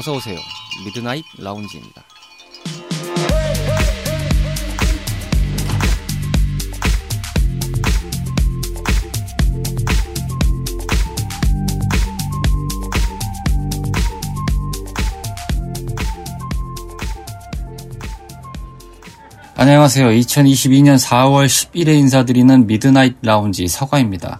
어서 오세요. 미드나잇 라운지입니다. 안녕하세요. 2022년 4월 10일에 인사드리는 미드나잇 라운지 서가입니다.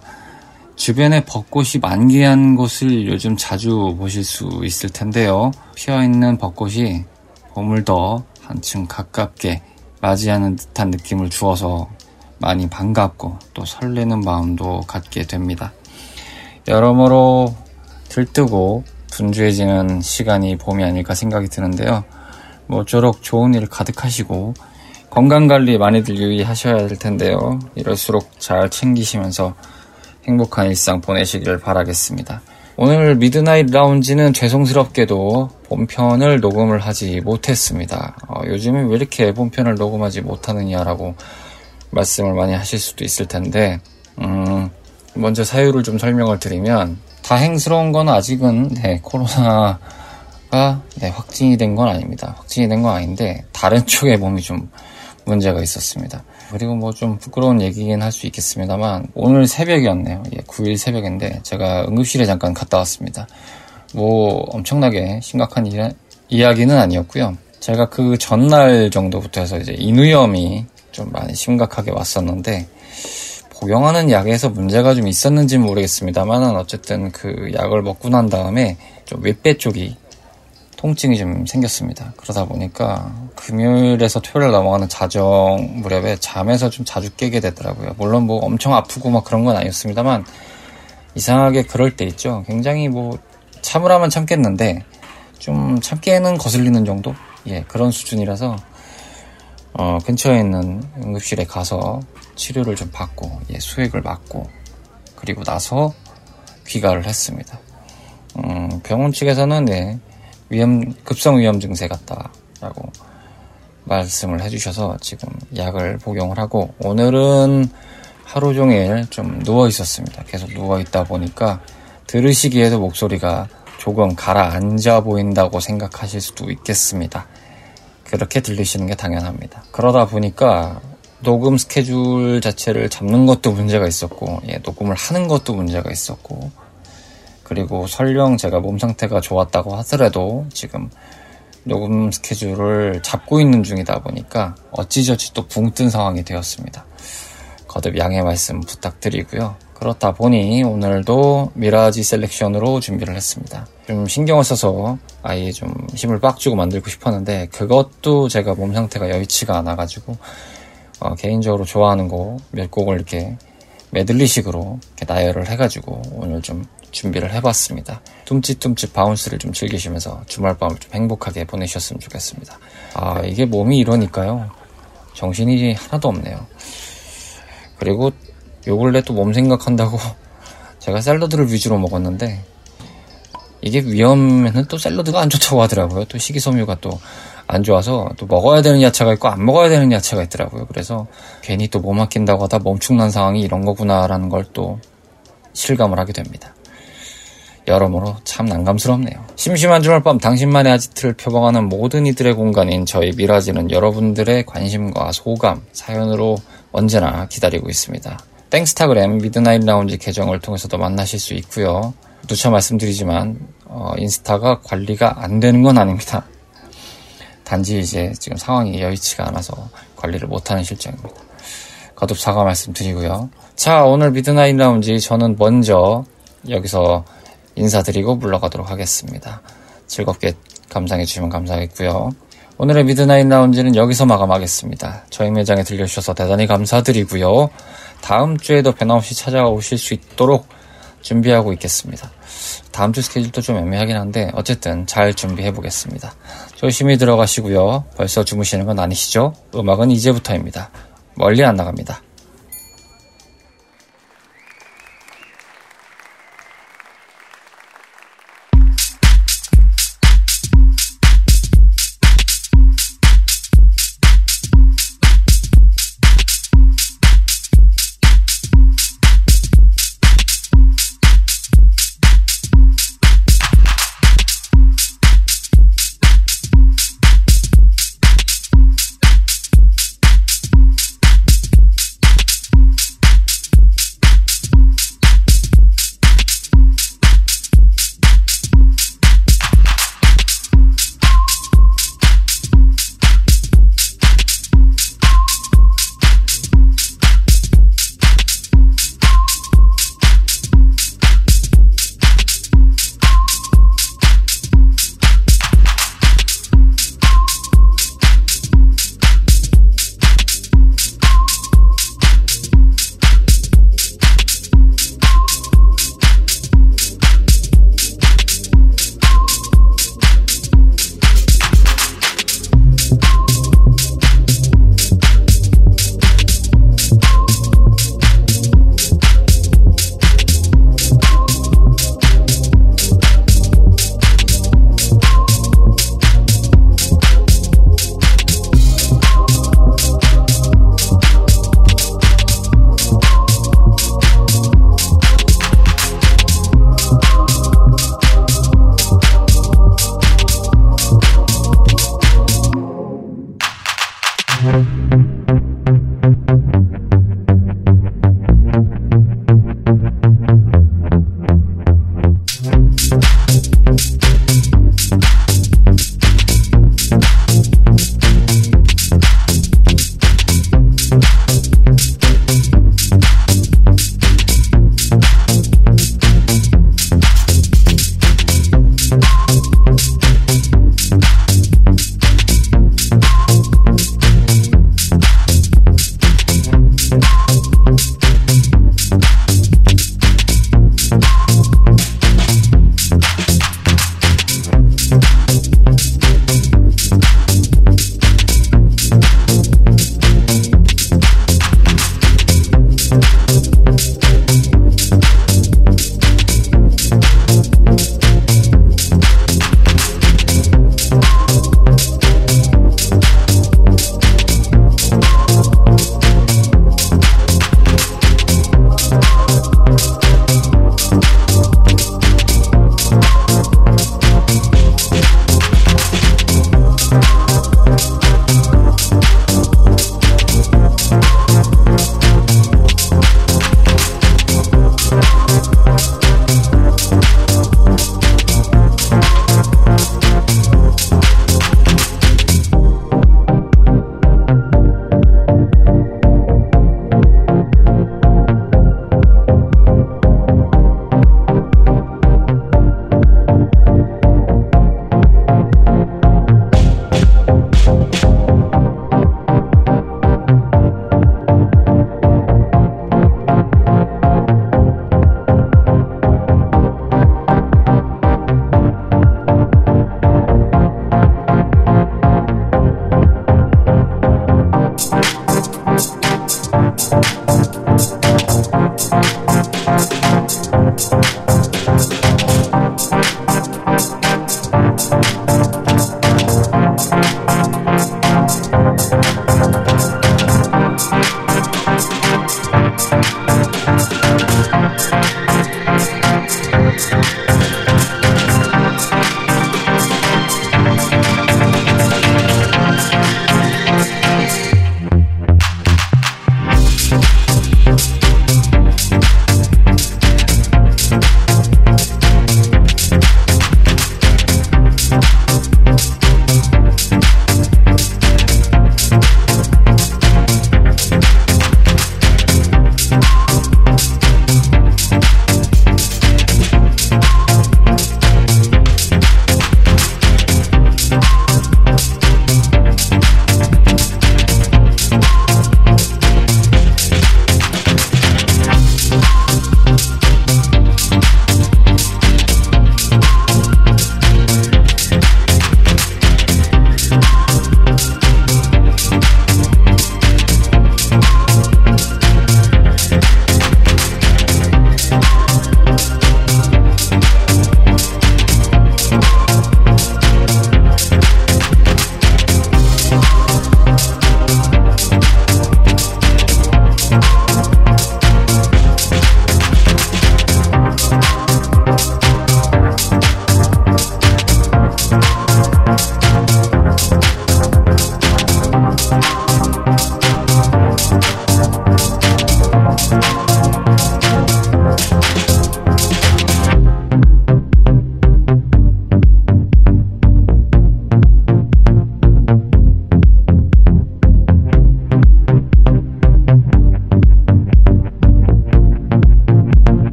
주변에 벚꽃이 만개한 곳을 요즘 자주 보실 수 있을 텐데요. 피어있는 벚꽃이 봄을 더 한층 가깝게 맞이하는 듯한 느낌을 주어서 많이 반갑고 또 설레는 마음도 갖게 됩니다. 여러모로 들뜨고 분주해지는 시간이 봄이 아닐까 생각이 드는데요. 모쪼록 좋은 일 가득하시고 건강 관리 많이들 유의하셔야 될 텐데요. 이럴수록 잘 챙기시면서 행복한 일상 보내시기를 바라겠습니다. 오늘 미드나잇 라운지는 죄송스럽게도 본편을 녹음을 하지 못했습니다. 어, 요즘에 왜 이렇게 본편을 녹음하지 못하느냐라고 말씀을 많이 하실 수도 있을 텐데, 음, 먼저 사유를 좀 설명을 드리면, 다행스러운 건 아직은, 네, 코로나가, 네, 확진이 된 건 아닙니다. 확진이 된 건 아닌데, 다른 쪽에 몸이 좀 문제가 있었습니다. 그리고 뭐 좀 부끄러운 얘기긴 할 수 있겠습니다만 오늘 새벽이었네요. 예, 9일 새벽인데 제가 응급실에 잠깐 갔다 왔습니다. 뭐 엄청나게 심각한 이, 이야기는 아니었고요. 제가 그 전날 정도부터 해서 이제 인후염이 좀 많이 심각하게 왔었는데 복용하는 약에서 문제가 좀 있었는지는 모르겠습니다만 어쨌든 그 약을 먹고 난 다음에 좀 윗배 쪽이 통증이 좀 생겼습니다. 그러다 보니까 금요일에서 토요일 넘어가는 자정 무렵에 잠에서 좀 자주 깨게 되더라고요. 물론 뭐 엄청 아프고 막 그런 건 아니었습니다만 이상하게 그럴 때 있죠. 굉장히 뭐 참으라면 참겠는데 좀 참기에는 거슬리는 정도? 예, 그런 수준이라서 어, 근처에 있는 응급실에 가서 치료를 좀 받고 예, 수액을 맞고 그리고 나서 귀가를 했습니다. 음, 병원 측에서는 네, 위험, 급성 위험 증세 같다라고 말씀을 해주셔서 지금 약을 복용을 하고 오늘은 하루 종일 좀 누워 있었습니다. 계속 누워 있다 보니까 들으시기에도 목소리가 조금 가라앉아 보인다고 생각하실 수도 있겠습니다. 그렇게 들리시는 게 당연합니다. 그러다 보니까 녹음 스케줄 자체를 잡는 것도 문제가 있었고, 예, 녹음을 하는 것도 문제가 있었고, 그리고 설령 제가 몸 상태가 좋았다고 하더라도 지금 녹음 스케줄을 잡고 있는 중이다 보니까 어찌저찌 또 붕 뜬 상황이 되었습니다. 거듭 양해 말씀 부탁드리고요. 그렇다 보니 오늘도 미라지 selection으로 준비를 했습니다. 좀 신경을 써서 아예 좀 힘을 빡 주고 만들고 싶었는데 그것도 제가 몸 상태가 여의치가 않아가지고 어, 개인적으로 좋아하는 곡 몇 곡을 이렇게 메들리식으로 이렇게 나열을 해가지고 오늘 좀 준비를 해봤습니다. 둠칫둠칫 bounce를 좀 즐기시면서 주말 밤을 좀 행복하게 보내셨으면 좋겠습니다. 아, 이게 몸이 이러니까요. 정신이 하나도 없네요. 그리고 요 근래 또 몸 생각한다고 제가 샐러드를 위주로 먹었는데 이게 위험에는 또 샐러드가 안 좋다고 하더라고요. 또 식이섬유가 또 안 좋아서 또 먹어야 되는 야채가 있고 안 먹어야 되는 야채가 있더라고요. 그래서 괜히 또 몸 아낀다고 하다 멈축난 상황이 이런 거구나라는 걸 또 실감을 하게 됩니다. 여러모로 참 난감스럽네요. 심심한 주말밤 당신만의 아지트를 표방하는 모든 이들의 공간인 저희 미라지는 여러분들의 관심과 소감, 사연으로 언제나 기다리고 있습니다. 땡스타그램 미드나잇 라운지 계정을 통해서도 만나실 수 있고요. 누차 말씀드리지만 어, 인스타가 관리가 안 되는 건 아닙니다. 단지 이제 지금 상황이 여의치가 않아서 관리를 못하는 실정입니다. 거듭 사과 말씀드리고요. 자 오늘 미드나잇 라운지 저는 먼저 여기서 인사드리고 물러가도록 하겠습니다. 즐겁게 감상해 주시면 감사하겠고요. 오늘의 미드나잇 라운지는 여기서 마감하겠습니다. 저희 매장에 들려주셔서 대단히 감사드리고요. 다음 주에도 변함없이 찾아오실 수 있도록 준비하고 있겠습니다. 다음 주 스케줄도 좀 애매하긴 한데 어쨌든 잘 준비해 보겠습니다. 조심히 들어가시고요. 벌써 주무시는 건 아니시죠? 음악은 이제부터입니다. 멀리 안 나갑니다.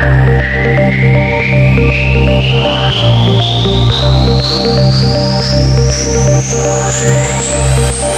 Thank you.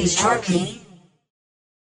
is